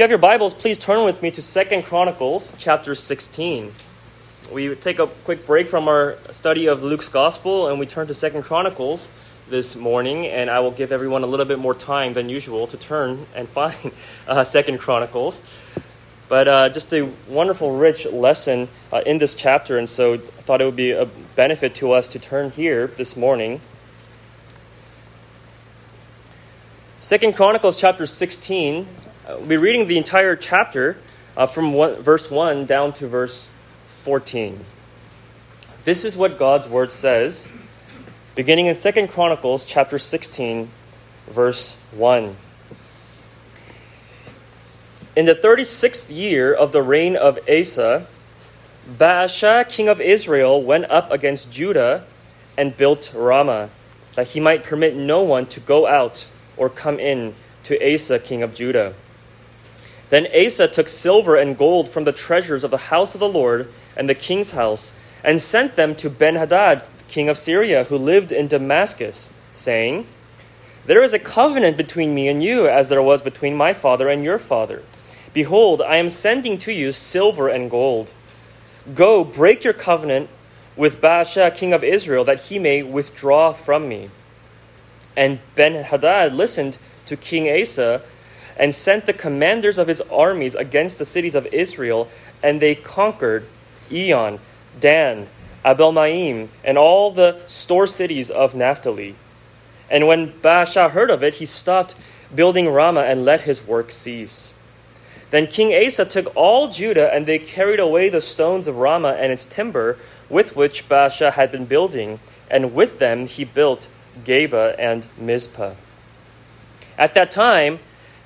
you have your Bibles, please turn with me to Second Chronicles chapter 16. We take a quick break from our study of Luke's Gospel and we turn to Second Chronicles this morning, and I will give everyone a little bit more time than usual to turn and find uh, Second Chronicles. But uh, just a wonderful, rich lesson uh, in this chapter, and so I thought it would be a benefit to us to turn here this morning. Second Chronicles chapter 16. We'll be reading the entire chapter uh, from one, verse 1 down to verse 14. This is what God's word says, beginning in Second Chronicles chapter 16, verse 1. In the 36th year of the reign of Asa, Baasha, king of Israel, went up against Judah and built Ramah, that he might permit no one to go out or come in to Asa, king of Judah. Then Asa took silver and gold from the treasures of the house of the Lord and the king's house, and sent them to Benhadad, king of Syria, who lived in Damascus, saying, There is a covenant between me and you, as there was between my father and your father Behold, I am sending to you silver and gold. Go, break your covenant with Baasha, king of Israel, that he may withdraw from me. And Ben Hadad listened to King Asa and sent the commanders of his armies against the cities of Israel, and they conquered Ijon, Dan, Abel Maim, and all the store cities of Naphtali. And when Baasha heard of it, he stopped building Ramah and let his work cease. Then King Asa took all Judah, and they carried away the stones of Ramah and its timber, with which Baasha had been building, and with them he built Geba and Mizpah. At that time,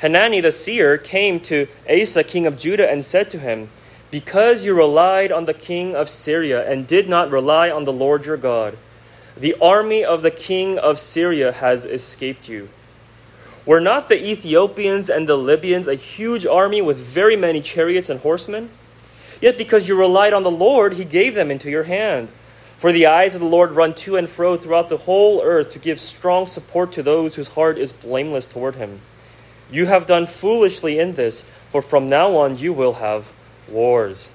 Hanani the seer came to Asa, king of Judah, and said to him, Because you relied on the king of Syria and did not rely on the Lord your God, the army of the king of Syria has escaped you. Were not the Ethiopians and the Libyans a huge army with very many chariots and horsemen? Yet because you relied on the Lord, he gave them into your hand. For the eyes of the Lord run to and fro throughout the whole earth to give strong support to those whose heart is blameless toward him. You have done foolishly in this, for from now on you will have wars.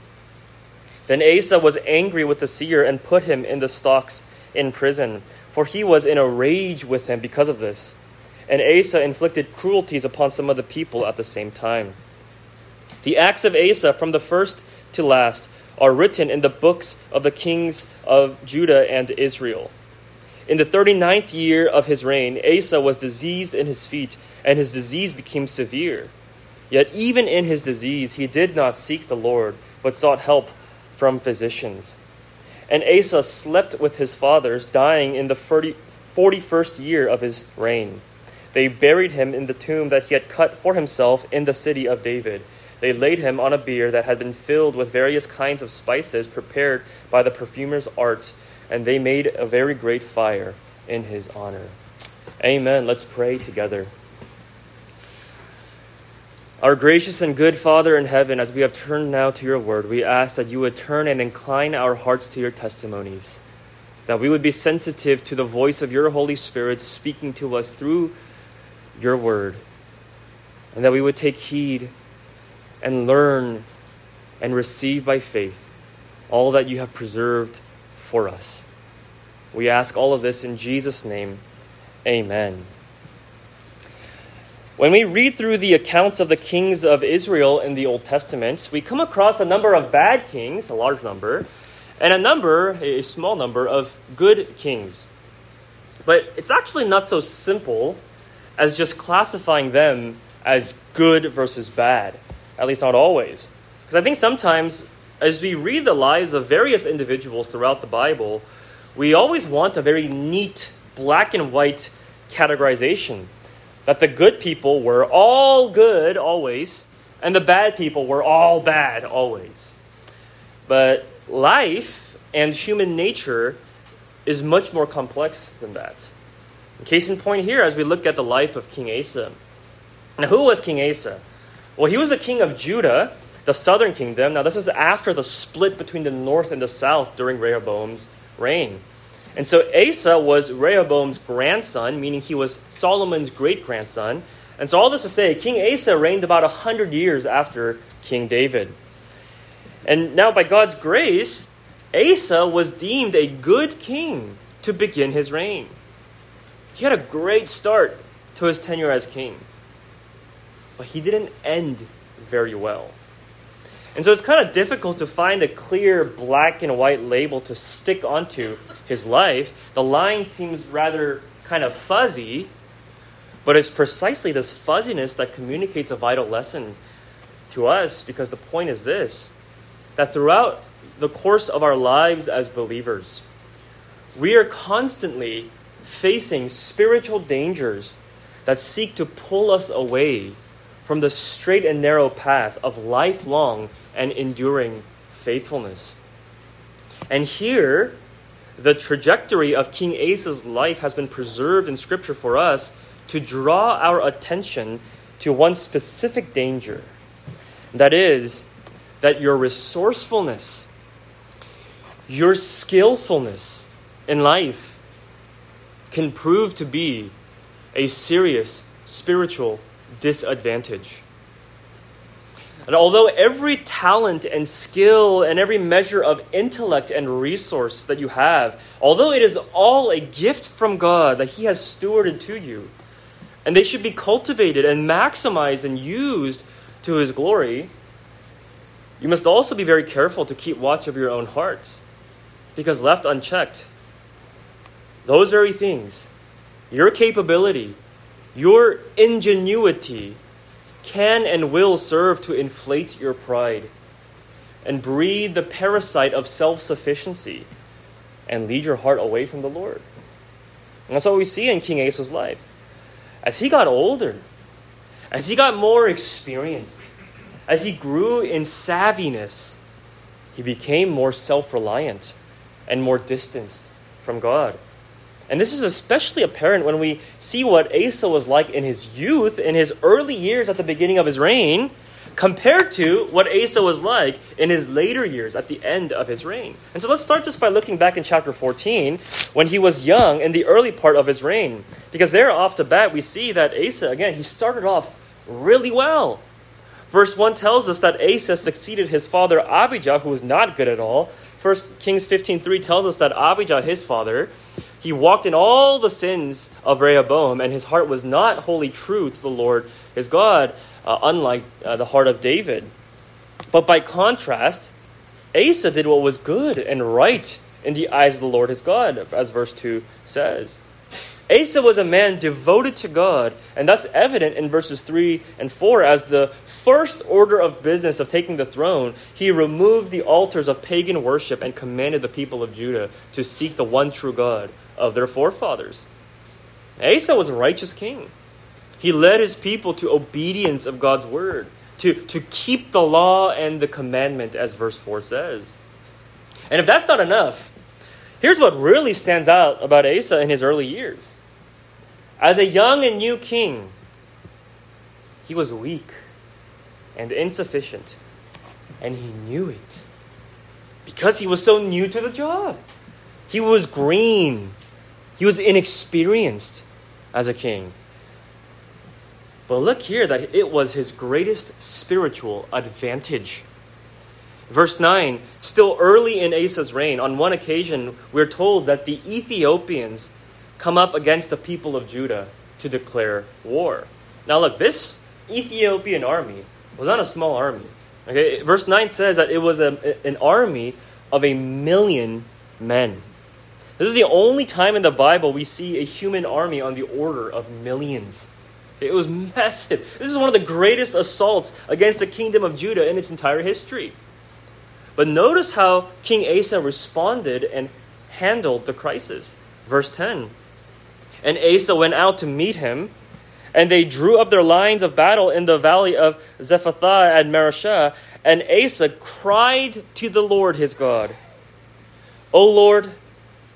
Then Asa was angry with the seer and put him in the stocks in prison, for he was in a rage with him because of this and Asa inflicted cruelties upon some of the people at the same time. The acts of Asa, from the first to last, are written in the books of the kings of Judah and Israel. In the thirty ninth year of his reign, Asa was diseased in his feet, and his disease became severe. Yet even in his disease, he did not seek the Lord, but sought help from physicians. And Asa slept with his fathers, dying in the 41st year of his reign. They buried him in the tomb that he had cut for himself in the city of David. They laid him on a bier that had been filled with various kinds of spices prepared by the perfumer's art, and they made a very great fire in his honor. Amen. Let's pray together. Our gracious and good Father in heaven, as we have turned now to your word, we ask that you would turn and incline our hearts to your testimonies, that we would be sensitive to the voice of your Holy Spirit speaking to us through your word, and that we would take heed and learn and receive by faith all that you have preserved for us. We ask all of this in Jesus' name. Amen. When we read through the accounts of the kings of Israel in the Old Testament, we come across a number of bad kings, a large number, and a number, a small number, of good kings. But it's actually not so simple as just classifying them as good versus bad, at least not always. Because I think sometimes, as we read the lives of various individuals throughout the Bible, we always want a very neat, black and white categorization that the good people were all good always, and the bad people were all bad always. But life and human nature is much more complex than that. Case in point here, as we look at the life of King Asa. Now, who was King Asa? Well, he was the king of Judah, the southern kingdom. Now, this is after the split between the north and the south during Rehoboam's reign. And so Asa was Rehoboam's grandson, meaning he was Solomon's great grandson, And so, all this to say, King Asa reigned about 100 years after King David. And now, by God's grace, Asa was deemed a good king to begin his reign. He had a great start to his tenure as king, but he didn't end very well. And so it's kind of difficult to find a clear black and white label to stick onto his life. The line seems rather kind of fuzzy, but it's precisely this fuzziness that communicates a vital lesson to us because the point is this that throughout the course of our lives as believers, we are constantly facing spiritual dangers that seek to pull us away from the straight and narrow path of lifelong and enduring faithfulness. And here, the trajectory of King Asa's life has been preserved in Scripture for us to draw our attention to one specific danger. That is, that your resourcefulness, your skillfulness in life can prove to be a serious spiritual disadvantage. And although every talent and skill and every measure of intellect and resource that you have, although it is all a gift from God that He has stewarded to you, and they should be cultivated and maximized and used to His glory, you must also be very careful to keep watch of your own hearts, because left unchecked, those very things, your capability, your ingenuity, can and will serve to inflate your pride and breed the parasite of self sufficiency and lead your heart away from the Lord. And that's what we see in King Asa's life. As he got older, as he got more experienced, as he grew in savviness, he became more self reliant and more distanced from God. And this is especially apparent when we see what Asa was like in his youth, in his early years at the beginning of his reign, compared to what Asa was like in his later years at the end of his reign. And so let's start just by looking back in chapter 14 when he was young in the early part of his reign. Because there, off the bat, we see that Asa, again, he started off really well. Verse 1 tells us that Asa succeeded his father Abijah, who was not good at all. First Kings 15.3 tells us that Abijah, his father, he walked in all the sins of Rehoboam, and his heart was not wholly true to the Lord his God, uh, unlike uh, the heart of David. But by contrast, Asa did what was good and right in the eyes of the Lord his God, as verse 2 says. Asa was a man devoted to God, and that's evident in verses 3 and 4 as the first order of business of taking the throne, he removed the altars of pagan worship and commanded the people of Judah to seek the one true God of their forefathers. Asa was a righteous king. He led his people to obedience of God's word, to, to keep the law and the commandment, as verse 4 says. And if that's not enough, here's what really stands out about Asa in his early years. As a young and new king, he was weak and insufficient, and he knew it because he was so new to the job. He was green he was inexperienced as a king. But look here that it was his greatest spiritual advantage. Verse 9, still early in Asa's reign, on one occasion, we're told that the Ethiopians come up against the people of Judah to declare war. Now, look, this Ethiopian army was not a small army. Okay? Verse 9 says that it was a, an army of a million men. This is the only time in the Bible we see a human army on the order of millions. It was massive. This is one of the greatest assaults against the kingdom of Judah in its entire history. But notice how King Asa responded and handled the crisis. Verse 10 And Asa went out to meet him, and they drew up their lines of battle in the valley of Zephathah at Mareshah. And Asa cried to the Lord his God, O Lord,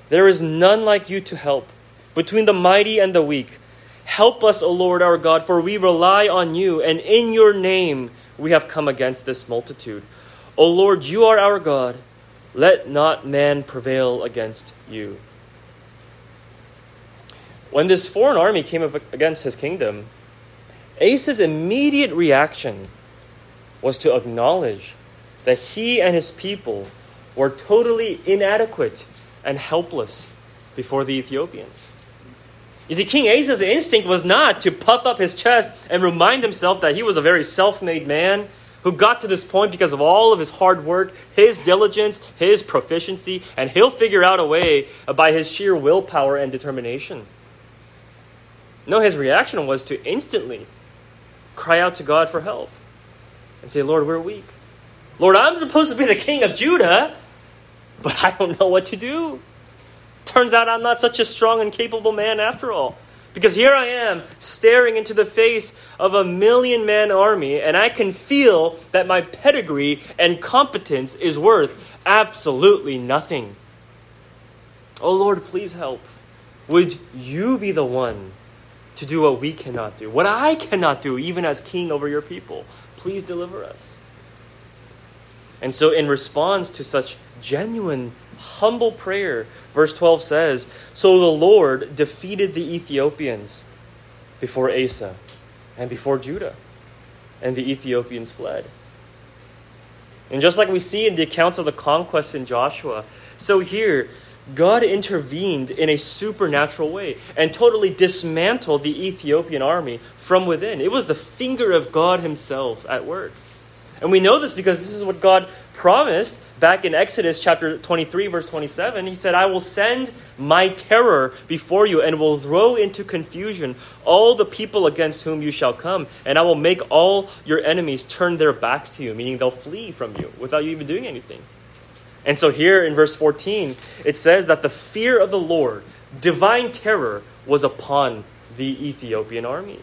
there is none like you to help between the mighty and the weak. Help us, O Lord our God, for we rely on you, and in your name we have come against this multitude. O Lord, you are our God. Let not man prevail against you. When this foreign army came up against his kingdom, Asa's immediate reaction was to acknowledge that he and his people were totally inadequate and helpless before the Ethiopians. You see, King Asa's instinct was not to puff up his chest and remind himself that he was a very self made man who got to this point because of all of his hard work, his diligence, his proficiency, and he'll figure out a way by his sheer willpower and determination. No, his reaction was to instantly cry out to God for help and say, Lord, we're weak. Lord, I'm supposed to be the king of Judah, but I don't know what to do. Turns out I'm not such a strong and capable man after all. Because here I am staring into the face of a million man army, and I can feel that my pedigree and competence is worth absolutely nothing. Oh Lord, please help. Would you be the one to do what we cannot do, what I cannot do, even as king over your people? Please deliver us. And so, in response to such genuine humble prayer. Verse 12 says So the Lord defeated the Ethiopians before Asa and before Judah, and the Ethiopians fled. And just like we see in the accounts of the conquest in Joshua, so here, God intervened in a supernatural way and totally dismantled the Ethiopian army from within. It was the finger of God Himself at work. And we know this because this is what God promised back in Exodus chapter 23, verse 27. He said, I will send my terror before you and will throw into confusion all the people against whom you shall come, and I will make all your enemies turn their backs to you, meaning they'll flee from you without you even doing anything. And so here in verse 14, it says that the fear of the Lord, divine terror, was upon the Ethiopian army.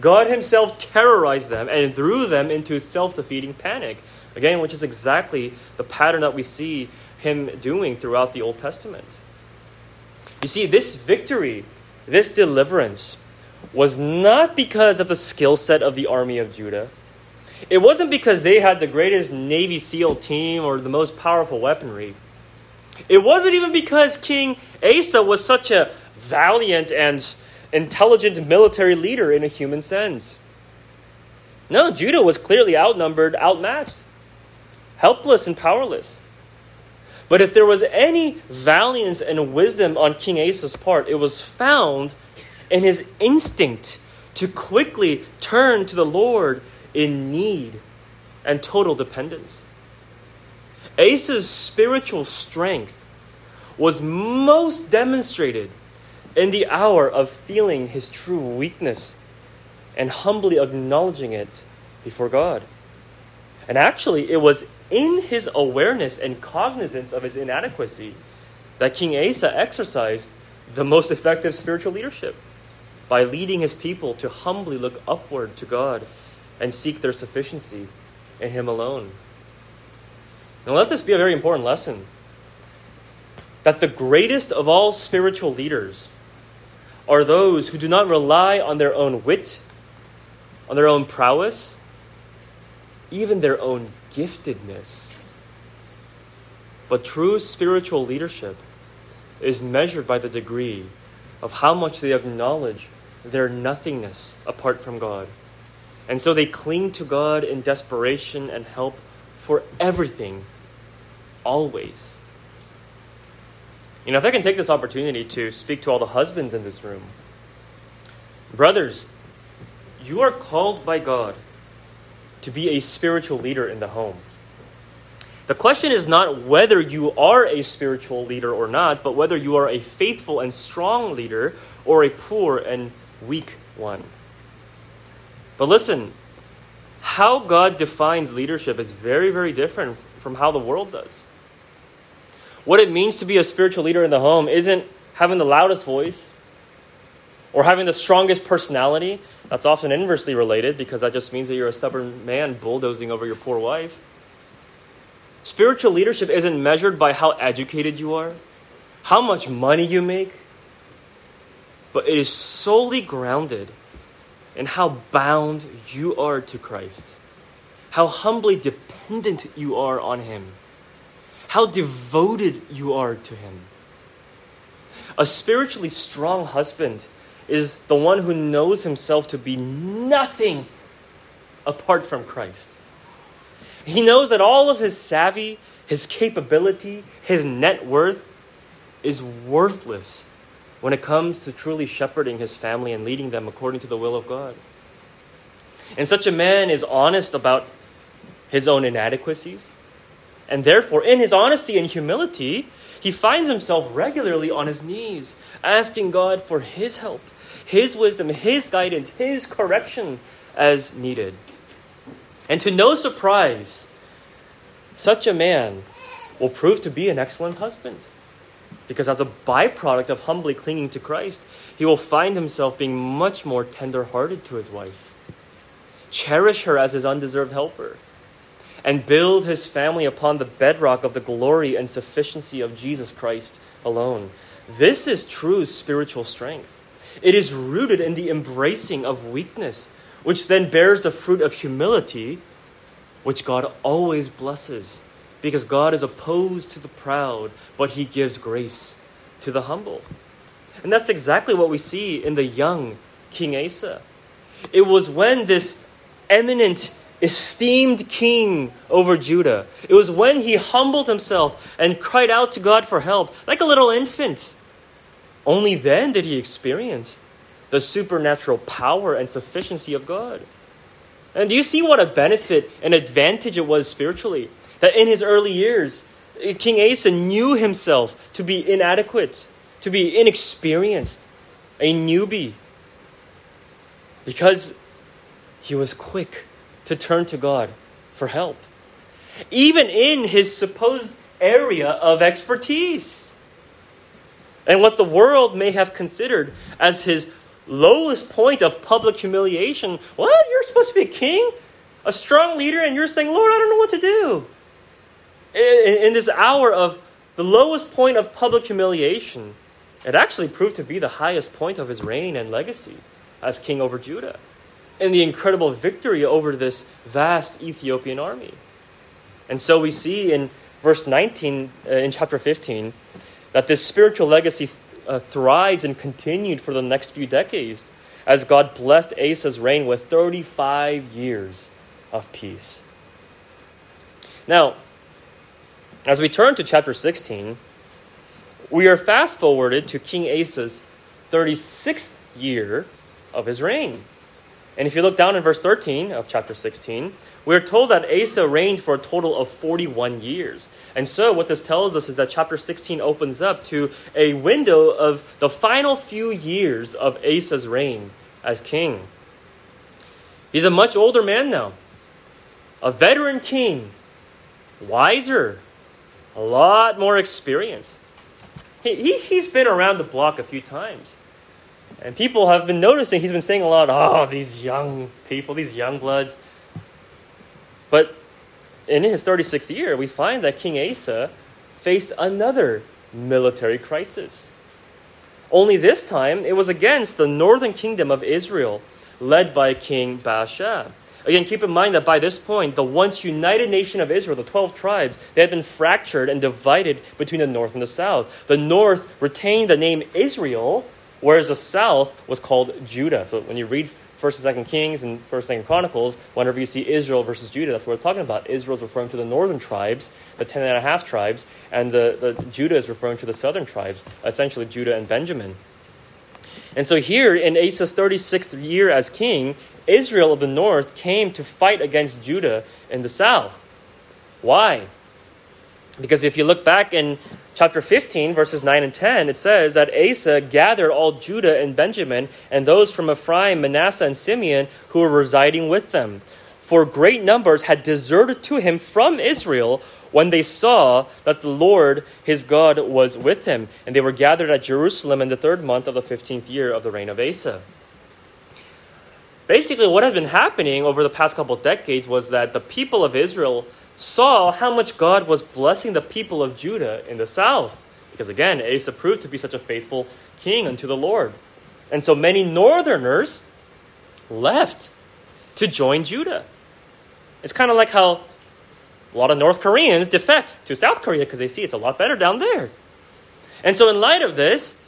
God Himself terrorized them and threw them into self defeating panic. Again, which is exactly the pattern that we see Him doing throughout the Old Testament. You see, this victory, this deliverance, was not because of the skill set of the army of Judah. It wasn't because they had the greatest Navy SEAL team or the most powerful weaponry. It wasn't even because King Asa was such a valiant and intelligent military leader in a human sense. No, Judah was clearly outnumbered, outmatched, helpless, and powerless. But if there was any valiance and wisdom on King Asa's part, it was found in his instinct to quickly turn to the Lord in need and total dependence. Asa's spiritual strength was most demonstrated in the hour of feeling his true weakness and humbly acknowledging it before God. And actually, it was in his awareness and cognizance of his inadequacy that King Asa exercised the most effective spiritual leadership by leading his people to humbly look upward to God and seek their sufficiency in him alone. Now, let this be a very important lesson that the greatest of all spiritual leaders are those who do not rely on their own wit, on their own prowess, even their own giftedness. But true spiritual leadership is measured by the degree of how much they acknowledge their nothingness apart from God. And so they cling to God in desperation and help for everything, always. You know, if I can take this opportunity to speak to all the husbands in this room, brothers, you are called by God to be a spiritual leader in the home. The question is not whether you are a spiritual leader or not, but whether you are a faithful and strong leader or a poor and weak one. But listen, how God defines leadership is very, very different from how the world does. What it means to be a spiritual leader in the home isn't having the loudest voice or having the strongest personality. That's often inversely related because that just means that you're a stubborn man bulldozing over your poor wife. Spiritual leadership isn't measured by how educated you are, how much money you make, but it is solely grounded in how bound you are to Christ, how humbly dependent you are on Him how devoted you are to Him. A spiritually strong husband is the one who knows himself to be nothing apart from Christ. He knows that all of his savvy, his capability, his net worth is worthless when it comes to truly shepherding his family and leading them according to the will of God. And such a man is honest about his own inadequacies. And therefore, in his honesty and humility, he finds himself regularly on his knees, asking God for his help, his wisdom, his guidance, his correction as needed. And to no surprise, such a man will prove to be an excellent husband. Because as a byproduct of humbly clinging to Christ, he will find himself being much more tender hearted to his wife, cherish her as his undeserved helper, and build his family upon the bedrock of the glory and sufficiency of Jesus Christ alone. This is true spiritual strength. It is rooted in the embracing of weakness, which then bears the fruit of humility, which God always blesses, because God is opposed to the proud, but he gives grace to the humble. And that's exactly what we see in the young King Asa. It was when this eminent, esteemed king over Judah, it was when he humbled himself and cried out to God for help, like a little infant. Only then did he experience the supernatural power and sufficiency of God. And do you see what a benefit and advantage it was spiritually? That in his early years, King Asa knew himself to be inadequate, to be inexperienced, a newbie, because he was quick to turn to God for help, even in his supposed area of expertise. And what the world may have considered as his lowest point of public humiliation. What? You're supposed to be a king? A strong leader, and you're saying, Lord, I don't know what to do. In, this hour of the lowest point of public humiliation, it actually proved to be the highest point of his reign and legacy as king over Judah. And the incredible victory over this vast Ethiopian army. And so we see in verse 19, uh, in chapter 15, that this spiritual legacy uh, thrived and continued for the next few decades as God blessed Asa's reign with 35 years of peace. Now, as we turn to chapter 16, we are fast forwarded to King Asa's 36th year of his reign. And if you look down in verse 13 of chapter 16, we're told that Asa reigned for a total of 41 years. And so, what this tells us is that chapter 16 opens up to a window of the final few years of Asa's reign as king. He's a much older man now, a veteran king, wiser, a lot more experience. He, he, he's been around the block a few times. And people have been noticing he's been saying a lot, oh, these young people, these young bloods. But in his 36th year, we find that King Asa faced another military crisis. Only this time, it was against the northern kingdom of Israel, led by King Baasha. Again, keep in mind that by this point, the once united nation of Israel, the 12 tribes, they had been fractured and divided between the north and the south. The north retained the name Israel, whereas the south was called Judah. So when you read First and Second Kings and First and Second Chronicles, whenever you see Israel versus Judah, that's what we're talking about. Israel is referring to the northern tribes, the ten and a half tribes, and the, the Judah is referring to the southern tribes, essentially Judah and Benjamin. And so here in Asa's 36th year as king, Israel of the north came to fight against Judah in the south. Why? Because if you look back in chapter 15, verses 9 and 10, it says that Asa gathered all Judah and Benjamin and those from Ephraim, Manasseh, and Simeon who were residing with them. For great numbers had deserted to him from Israel when they saw that the Lord his God was with him. And they were gathered at Jerusalem in the third month of the 15th year of the reign of Asa. Basically, what had been happening over the past couple decades was that the people of Israel saw how much God was blessing the people of Judah in the south. Because again, Asa proved to be such a faithful king unto the Lord. And so many northerners left to join Judah. It's kind of like how a lot of North Koreans defect to South Korea because they see it's a lot better down there. And so, in light of this,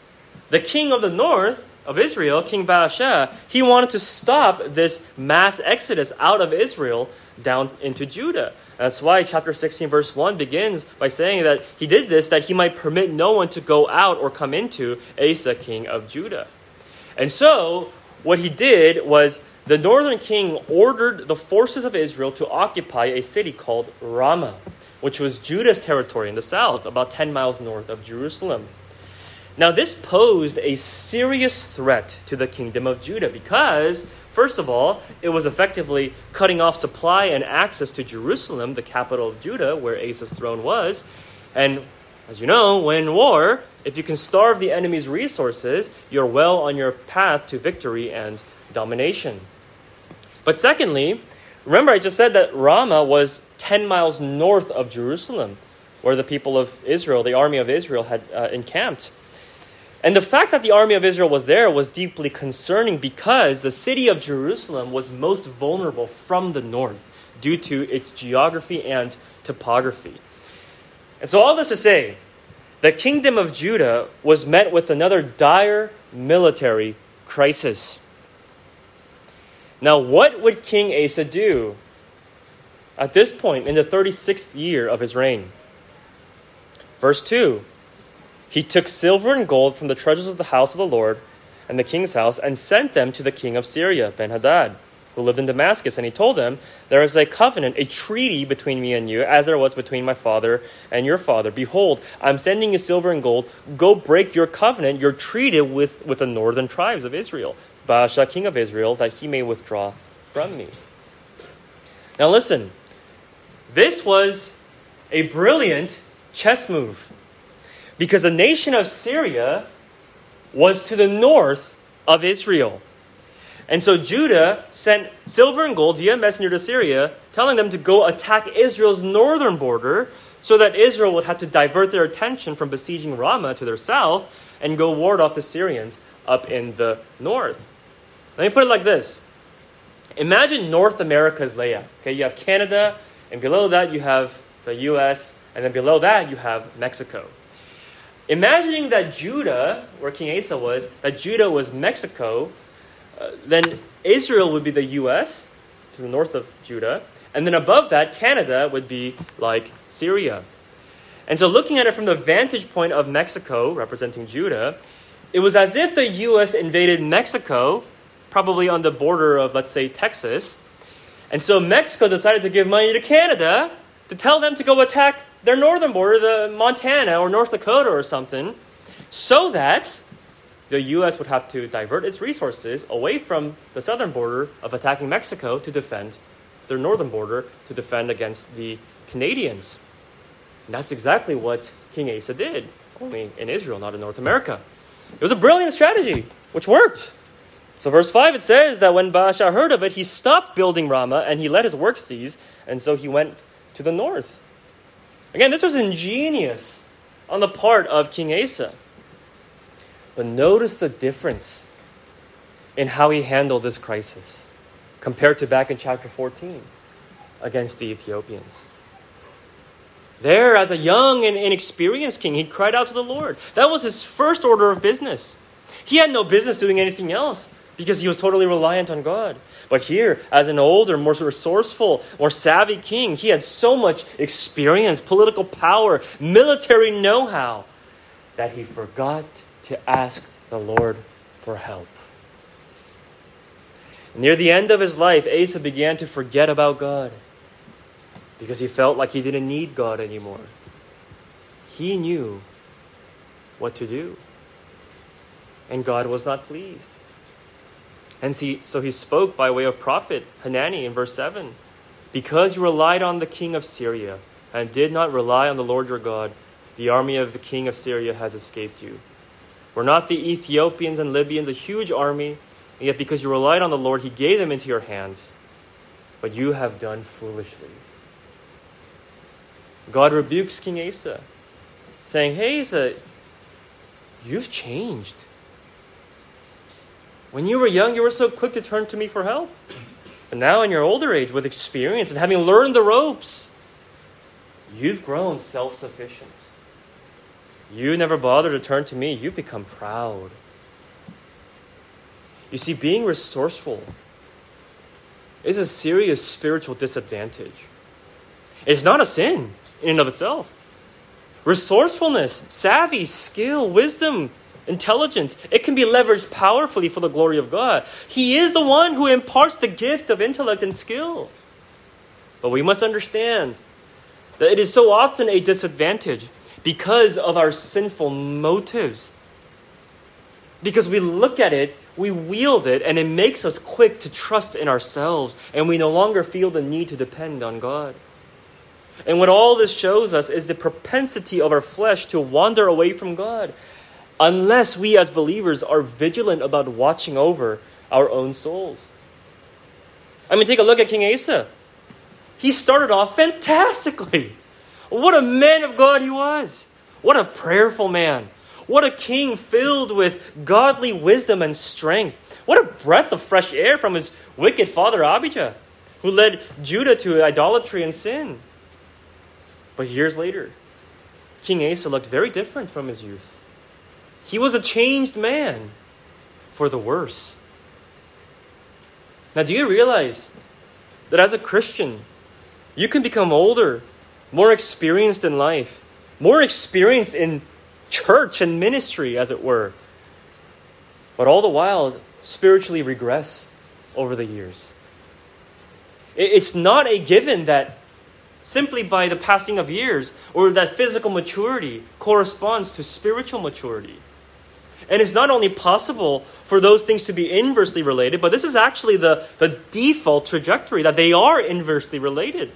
the king of the north of Israel, King Baasha, he wanted to stop this mass exodus out of Israel down into Judah. That's why chapter 16, verse 1 begins by saying that he did this that he might permit no one to go out or come into Asa, king of Judah. And so, what he did was the northern king ordered the forces of Israel to occupy a city called Ramah, which was Judah's territory in the south, about 10 miles north of Jerusalem. Now, this posed a serious threat to the kingdom of Judah because, first of all, it was effectively cutting off supply and access to Jerusalem, the capital of Judah, where Asa's throne was. And as you know, when in war, if you can starve the enemy's resources, you're well on your path to victory and domination. But secondly, remember I just said that Ramah was 10 miles north of Jerusalem, where the people of Israel, the army of Israel, had uh, encamped. And the fact that the army of Israel was there was deeply concerning because the city of Jerusalem was most vulnerable from the north due to its geography and topography. And so, all this to say, the kingdom of Judah was met with another dire military crisis. Now, what would King Asa do at this point in the 36th year of his reign? Verse 2 he took silver and gold from the treasures of the house of the Lord and the king's house and sent them to the king of Syria, Ben Hadad, who lived in Damascus. And he told him, There is a covenant, a treaty between me and you, as there was between my father and your father. Behold, I'm sending you silver and gold. Go break your covenant, your treaty with, with the northern tribes of Israel, Baasha, king of Israel, that he may withdraw from me. Now listen, this was a brilliant chess move because the nation of Syria was to the north of Israel. And so Judah sent silver and gold via messenger to Syria, telling them to go attack Israel's northern border so that Israel would have to divert their attention from besieging Ramah to their south and go ward off the Syrians up in the north. Let me put it like this Imagine North America's layout. Okay, you have Canada, and below that you have the US, and then below that you have Mexico. Imagining that Judah, where King Asa was, that Judah was Mexico, uh, then Israel would be the U.S. to the north of Judah, and then above that, Canada would be like Syria. And so, looking at it from the vantage point of Mexico, representing Judah, it was as if the U.S. invaded Mexico, probably on the border of, let's say, Texas. And so Mexico decided to give money to Canada to tell them to go attack their northern border, the Montana or North Dakota or something, so that the U.S. would have to divert its resources away from the southern border of attacking Mexico to defend their northern border to defend against the Canadians. And that's exactly what King Asa did, only in Israel, not in North America. It was a brilliant strategy, which worked. So, verse 5, it says that when Baasha heard of it, he stopped building Ramah and he let his work cease, and so he went to the north. Again, this was ingenious on the part of King Asa. But notice the difference in how he handled this crisis compared to back in chapter 14 against the Ethiopians. There, as a young and inexperienced king, he cried out to the Lord. That was his first order of business. He had no business doing anything else because he was totally reliant on God. But here, as an older, more resourceful, more savvy king, he had so much experience, political power, military know how, that he forgot to ask the Lord for help. Near the end of his life, Asa began to forget about God because he felt like he didn't need God anymore. He knew what to do, and God was not pleased. And he, so he spoke by way of prophet Hanani in verse 7 Because you relied on the king of Syria and did not rely on the Lord your God, the army of the king of Syria has escaped you. Were not the Ethiopians and Libyans a huge army? And yet, because you relied on the Lord, he gave them into your hands. But you have done foolishly. God rebukes King Asa, saying, Hey, Asa, you've changed. When you were young, you were so quick to turn to me for help. But now, in your older age, with experience and having learned the ropes, you've grown self sufficient. You never bother to turn to me. You've become proud. You see, being resourceful is a serious spiritual disadvantage. It's not a sin in and of itself. Resourcefulness, savvy, skill, wisdom, intelligence, it can be leveraged powerfully for the glory of God. He is the one who imparts the gift of intellect and skill. But we must understand that it is so often a disadvantage because of our sinful motives. Because we look at it, we wield it, and it makes us quick to trust in ourselves, and we no longer feel the need to depend on God. And what all this shows us is the propensity of our flesh to wander away from God unless we as believers are vigilant about watching over our own souls. I mean, take a look at King Asa. He started off fantastically. What a man of God he was. What a prayerful man. What a king filled with godly wisdom and strength. What a breath of fresh air from his wicked father Abijah, who led Judah to idolatry and sin. But years later, King Asa looked very different from his youth. He was a changed man for the worse. Now, do you realize that as a Christian, you can become older, more experienced in life, more experienced in church and ministry, as it were, but all the while spiritually regress over the years? It's not a given that simply by the passing of years or that physical maturity corresponds to spiritual maturity. And it's not only possible for those things to be inversely related, but this is actually the, the default trajectory that they are inversely related.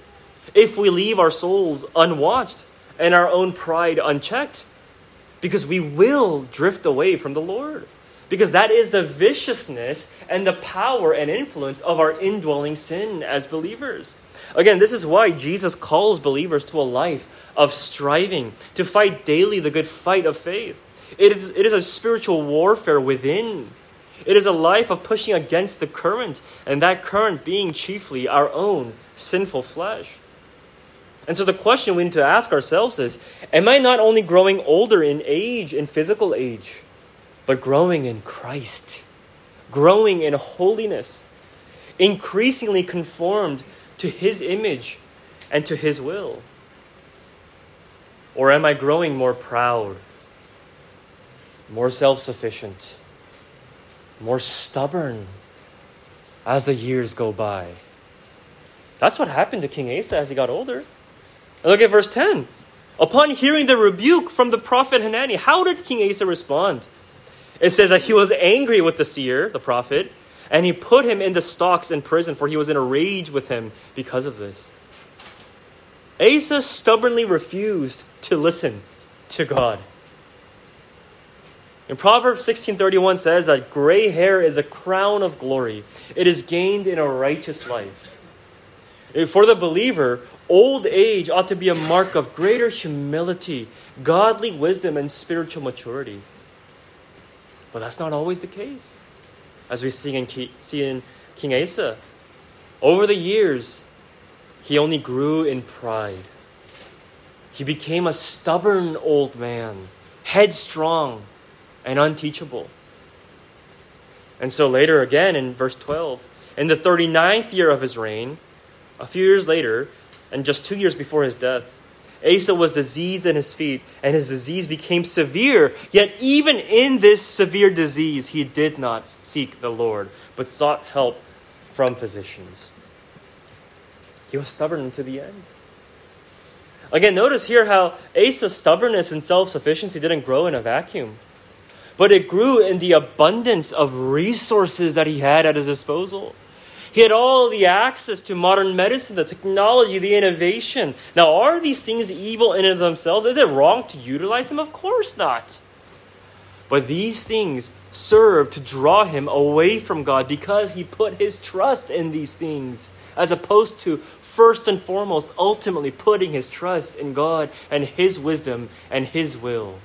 If we leave our souls unwatched and our own pride unchecked, because we will drift away from the Lord. Because that is the viciousness and the power and influence of our indwelling sin as believers. Again, this is why Jesus calls believers to a life of striving, to fight daily the good fight of faith. It is, it is a spiritual warfare within. It is a life of pushing against the current, and that current being chiefly our own sinful flesh. And so the question we need to ask ourselves is Am I not only growing older in age, in physical age, but growing in Christ, growing in holiness, increasingly conformed to His image and to His will? Or am I growing more proud, more self sufficient, more stubborn as the years go by? That's what happened to King Asa as he got older. look at verse 10. Upon hearing the rebuke from the prophet Hanani, how did King Asa respond? It says that he was angry with the seer, the prophet, and he put him in the stocks in prison, for he was in a rage with him because of this. Asa stubbornly refused to listen to God. In Proverbs 16:31 says that gray hair is a crown of glory. It is gained in a righteous life. For the believer, old age ought to be a mark of greater humility, godly wisdom, and spiritual maturity. But that's not always the case as we see in, see in King Asa. Over the years, he only grew in pride. He became a stubborn old man, headstrong and unteachable. And so later again in verse 12, in the 39th year of his reign, a few years later, and just two years before his death, Asa was diseased in his feet, and his disease became severe. Yet, even in this severe disease, he did not seek the Lord, but sought help from physicians. He was stubborn to the end. Again, notice here how Asa's stubbornness and self sufficiency didn't grow in a vacuum, but it grew in the abundance of resources that he had at his disposal. He had all the access to modern medicine, the technology, the innovation. Now, are these things evil in and of themselves? Is it wrong to utilize them? Of course not. But these things serve to draw him away from God because he put his trust in these things, as opposed to first and foremost, ultimately putting his trust in God and his wisdom and his will.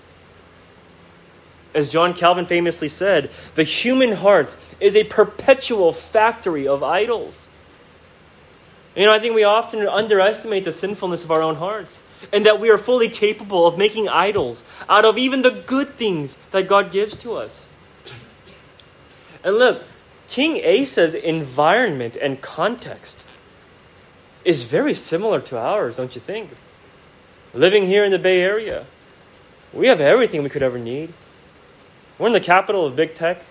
As John Calvin famously said, the human heart is a perpetual factory of idols. You know, I think we often underestimate the sinfulness of our own hearts and that we are fully capable of making idols out of even the good things that God gives to us. And look, King Asa's environment and context is very similar to ours, don't you think? Living here in the Bay Area, we have everything we could ever need. We're in the capital of big tech,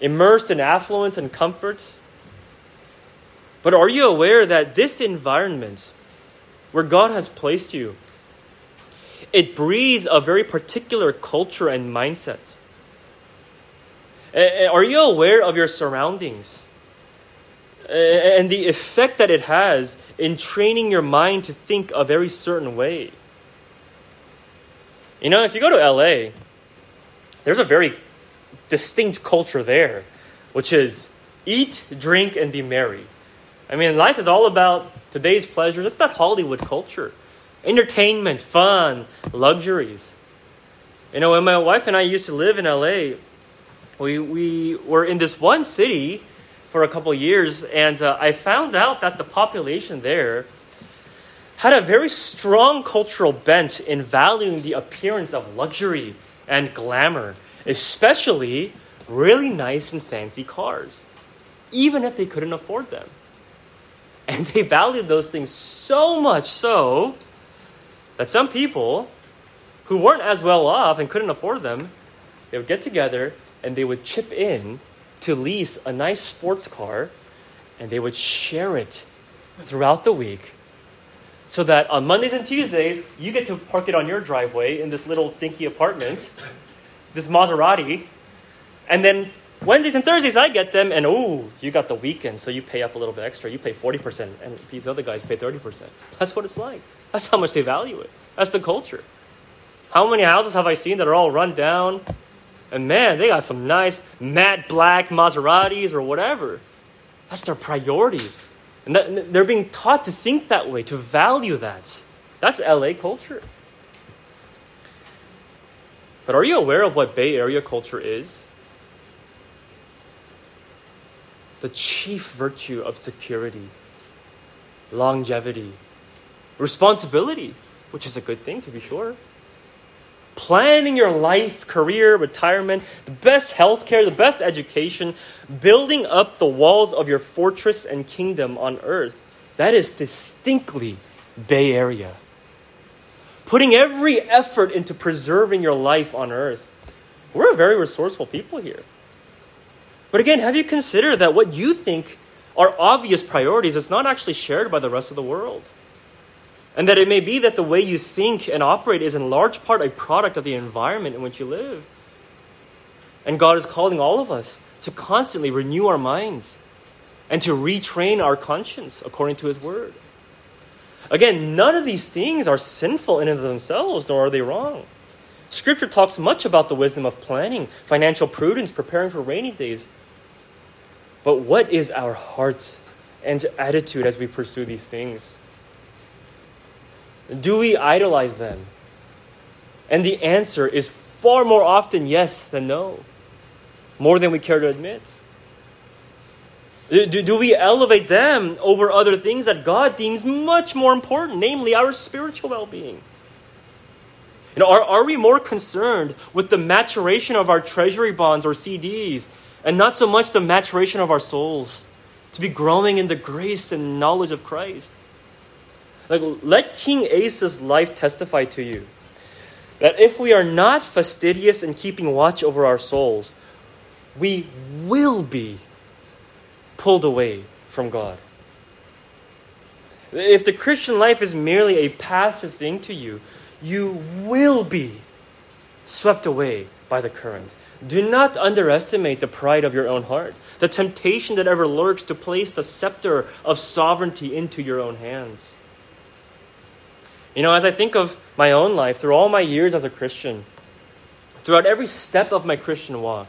immersed in affluence and comforts. But are you aware that this environment where God has placed you, it breeds a very particular culture and mindset? Are you aware of your surroundings and the effect that it has in training your mind to think a very certain way? You know, if you go to LA, there's a very distinct culture there, which is eat, drink, and be merry. I mean, life is all about today's pleasures. It's that Hollywood culture entertainment, fun, luxuries. You know, when my wife and I used to live in LA, we, we were in this one city for a couple years, and uh, I found out that the population there had a very strong cultural bent in valuing the appearance of luxury and glamour, especially really nice and fancy cars, even if they couldn't afford them. And they valued those things so much so that some people who weren't as well off and couldn't afford them, they would get together and they would chip in to lease a nice sports car and they would share it throughout the week so that on Mondays and Tuesdays, you get to park it on your driveway in this little dinky apartment, this Maserati. And then Wednesdays and Thursdays, I get them, and oh, you got the weekend, so you pay up a little bit extra. You pay 40%, and these other guys pay 30%. That's what it's like. That's how much they value it. That's the culture. How many houses have I seen that are all run down? And man, they got some nice matte black Maseratis or whatever. That's their priority. And that, they're being taught to think that way, to value that. That's LA culture. But are you aware of what Bay Area culture is? The chief virtue of security, longevity, responsibility, which is a good thing to be sure. Planning your life, career, retirement, the best health care, the best education, building up the walls of your fortress and kingdom on earth. That is distinctly Bay Area. Putting every effort into preserving your life on earth. We're a very resourceful people here. But again, have you considered that what you think are obvious priorities is not actually shared by the rest of the world? And that it may be that the way you think and operate is in large part a product of the environment in which you live. And God is calling all of us to constantly renew our minds and to retrain our conscience according to His Word. Again, none of these things are sinful in and of themselves, nor are they wrong. Scripture talks much about the wisdom of planning, financial prudence, preparing for rainy days. But what is our heart and attitude as we pursue these things? Do we idolize them? And the answer is far more often yes than no, more than we care to admit. Do, do we elevate them over other things that God deems much more important, namely our spiritual well being? You know, are, are we more concerned with the maturation of our treasury bonds or CDs and not so much the maturation of our souls to be growing in the grace and knowledge of Christ? Like, let King Asa's life testify to you that if we are not fastidious in keeping watch over our souls, we will be pulled away from God. If the Christian life is merely a passive thing to you, you will be swept away by the current. Do not underestimate the pride of your own heart, the temptation that ever lurks to place the scepter of sovereignty into your own hands. You know, as I think of my own life, through all my years as a Christian, throughout every step of my Christian walk,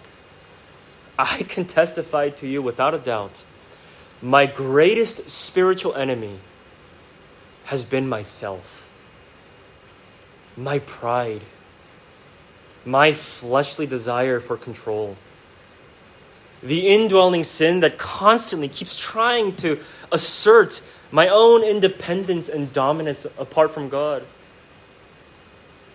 I can testify to you without a doubt my greatest spiritual enemy has been myself, my pride, my fleshly desire for control, the indwelling sin that constantly keeps trying to assert my own independence and dominance apart from God.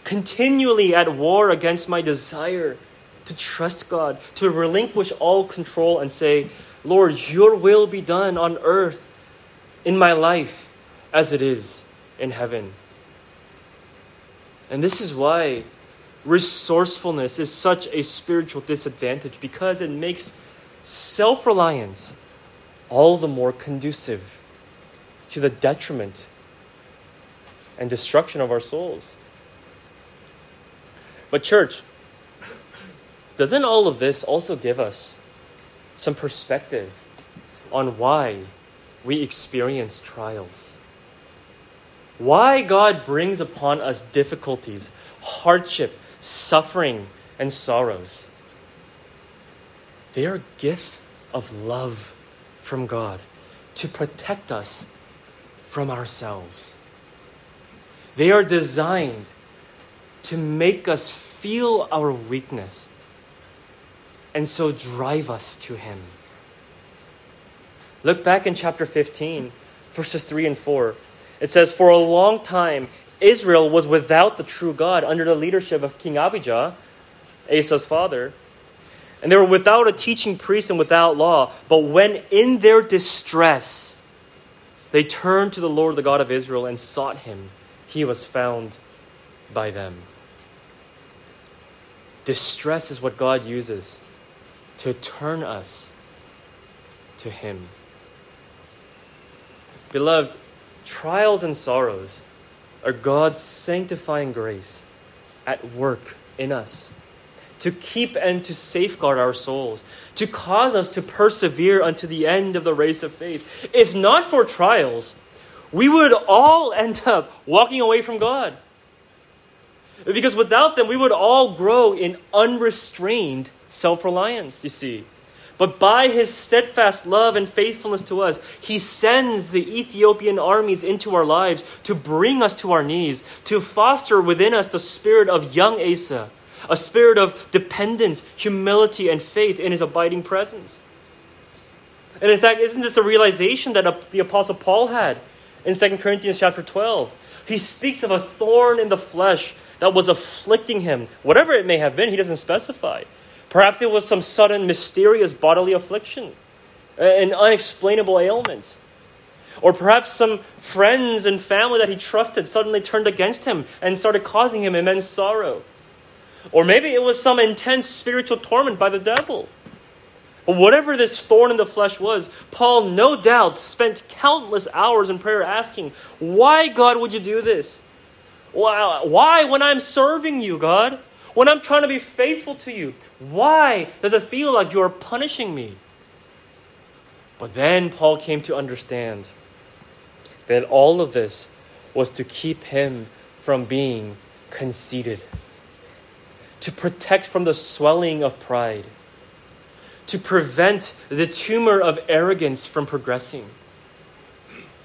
Continually at war against my desire to trust God, to relinquish all control and say, Lord, your will be done on earth in my life as it is in heaven. And this is why resourcefulness is such a spiritual disadvantage because it makes self reliance all the more conducive to the detriment and destruction of our souls. But, church, doesn't all of this also give us some perspective on why we experience trials? Why God brings upon us difficulties, hardship, suffering, and sorrows? They are gifts of love from God to protect us from ourselves. They are designed to make us feel our weakness and so drive us to Him. Look back in chapter 15, verses 3 and 4. It says, For a long time, Israel was without the true God under the leadership of King Abijah, Asa's father. And they were without a teaching priest and without law. But when in their distress, they turned to the Lord, the God of Israel, and sought him he was found by them. Distress is what God uses to turn us to Him. Beloved, trials and sorrows are God's sanctifying grace at work in us to keep and to safeguard our souls, to cause us to persevere unto the end of the race of faith. If not for trials, we would all end up walking away from God. Because without them, we would all grow in unrestrained self reliance, you see. But by his steadfast love and faithfulness to us, he sends the Ethiopian armies into our lives to bring us to our knees, to foster within us the spirit of young Asa, a spirit of dependence, humility, and faith in his abiding presence. And in fact, isn't this a realization that the Apostle Paul had in 2 Corinthians chapter 12. He speaks of a thorn in the flesh that was afflicting him. Whatever it may have been, he doesn't specify. Perhaps it was some sudden, mysterious bodily affliction, an unexplainable ailment. Or perhaps some friends and family that he trusted suddenly turned against him and started causing him immense sorrow. Or maybe it was some intense spiritual torment by the devil. But whatever this thorn in the flesh was, Paul no doubt spent countless hours in prayer asking, Why, God, would you do this? Why, when I'm serving you, God? When I'm trying to be faithful to you? Why does it feel like you are punishing me? But then Paul came to understand that all of this was to keep him from being conceited, to protect from the swelling of pride to prevent the tumor of arrogance from progressing.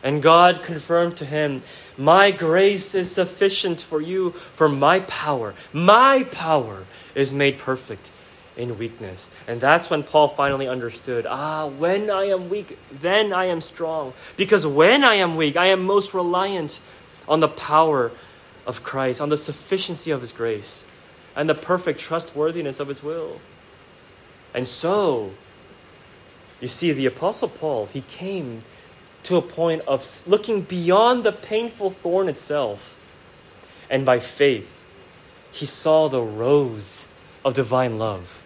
And God confirmed to him, My grace is sufficient for you, for my power, my power is made perfect in weakness. And that's when Paul finally understood ah, when I am weak, then I am strong. Because when I am weak, I am most reliant on the power of Christ, on the sufficiency of his grace, and the perfect trustworthiness of his will. And so, you see, the Apostle Paul, he came to a point of looking beyond the painful thorn itself. And by faith, he saw the rose of divine love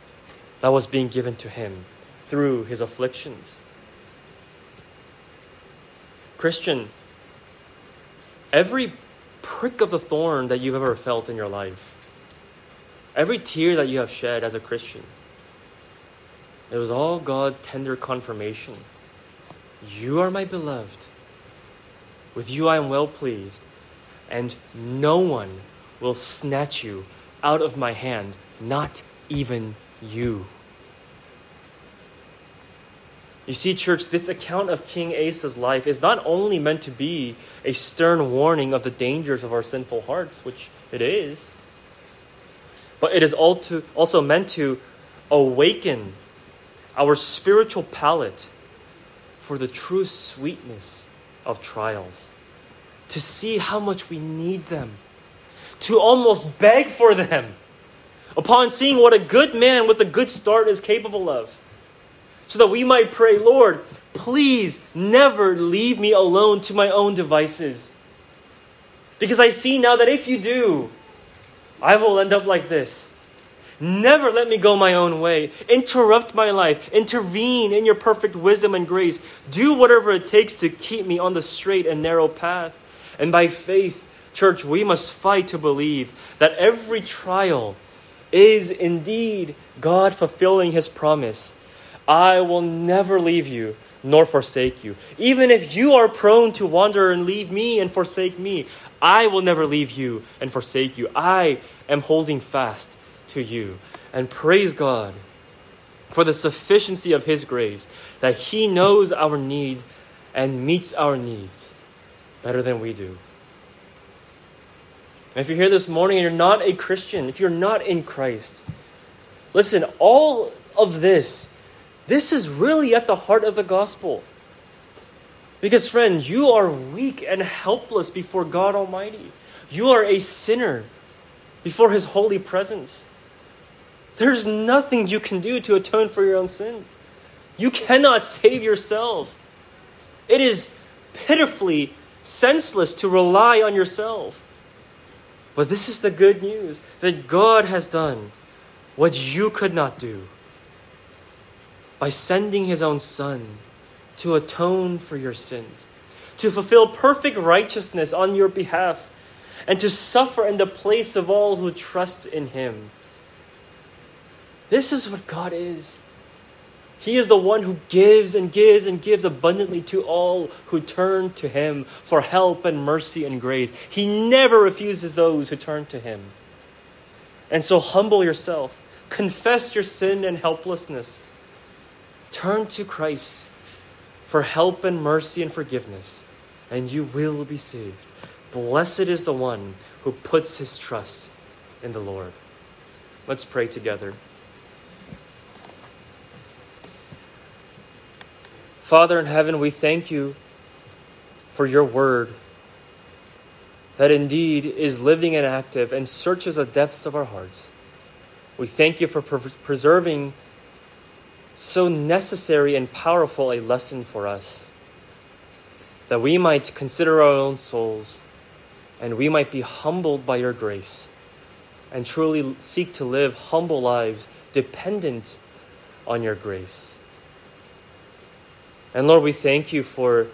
that was being given to him through his afflictions. Christian, every prick of the thorn that you've ever felt in your life, every tear that you have shed as a Christian, it was all God's tender confirmation. You are my beloved. With you I am well pleased, and no one will snatch you out of my hand, not even you. You see, church, this account of King Asa's life is not only meant to be a stern warning of the dangers of our sinful hearts, which it is, but it is also meant to awaken our spiritual palate for the true sweetness of trials, to see how much we need them, to almost beg for them. Upon seeing what a good man with a good start is capable of, so that we might pray, Lord, please never leave me alone to my own devices. Because I see now that if you do, I will end up like this. Never let me go my own way. Interrupt my life. Intervene in your perfect wisdom and grace. Do whatever it takes to keep me on the straight and narrow path. And by faith, church, we must fight to believe that every trial is indeed God fulfilling his promise. I will never leave you nor forsake you. Even if you are prone to wander and leave me and forsake me, I will never leave you and forsake you. I am holding fast to you. And praise God for the sufficiency of His grace, that He knows our needs and meets our needs better than we do. And if you're here this morning and you're not a Christian, if you're not in Christ, listen, all of this, this is really at the heart of the gospel. Because, friend, you are weak and helpless before God Almighty. You are a sinner before His holy presence. There's nothing you can do to atone for your own sins. You cannot save yourself. It is pitifully senseless to rely on yourself. But this is the good news that God has done what you could not do by sending His own Son to atone for your sins, to fulfill perfect righteousness on your behalf, and to suffer in the place of all who trust in Him. This is what God is. He is the one who gives and gives and gives abundantly to all who turn to Him for help and mercy and grace. He never refuses those who turn to Him. And so humble yourself, confess your sin and helplessness, turn to Christ for help and mercy and forgiveness, and you will be saved. Blessed is the one who puts his trust in the Lord. Let's pray together. Father in heaven, we thank you for your word that indeed is living and active and searches the depths of our hearts. We thank you for preserving so necessary and powerful a lesson for us that we might consider our own souls and we might be humbled by your grace and truly seek to live humble lives dependent on your grace. And Lord, we thank you for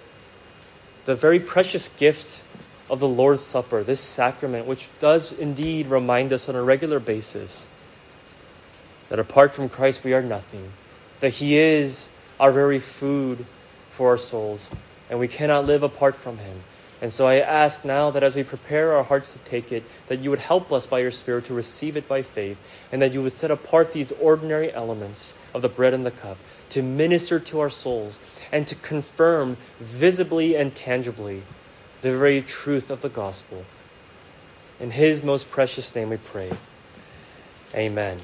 the very precious gift of the Lord's Supper, this sacrament, which does indeed remind us on a regular basis that apart from Christ we are nothing that He is our very food for our souls, and we cannot live apart from Him. And so I ask now that as we prepare our hearts to take it, that you would help us by your Spirit to receive it by faith, and that you would set apart these ordinary elements of the bread and the cup to minister to our souls and to confirm visibly and tangibly the very truth of the gospel. In His most precious name we pray. Amen.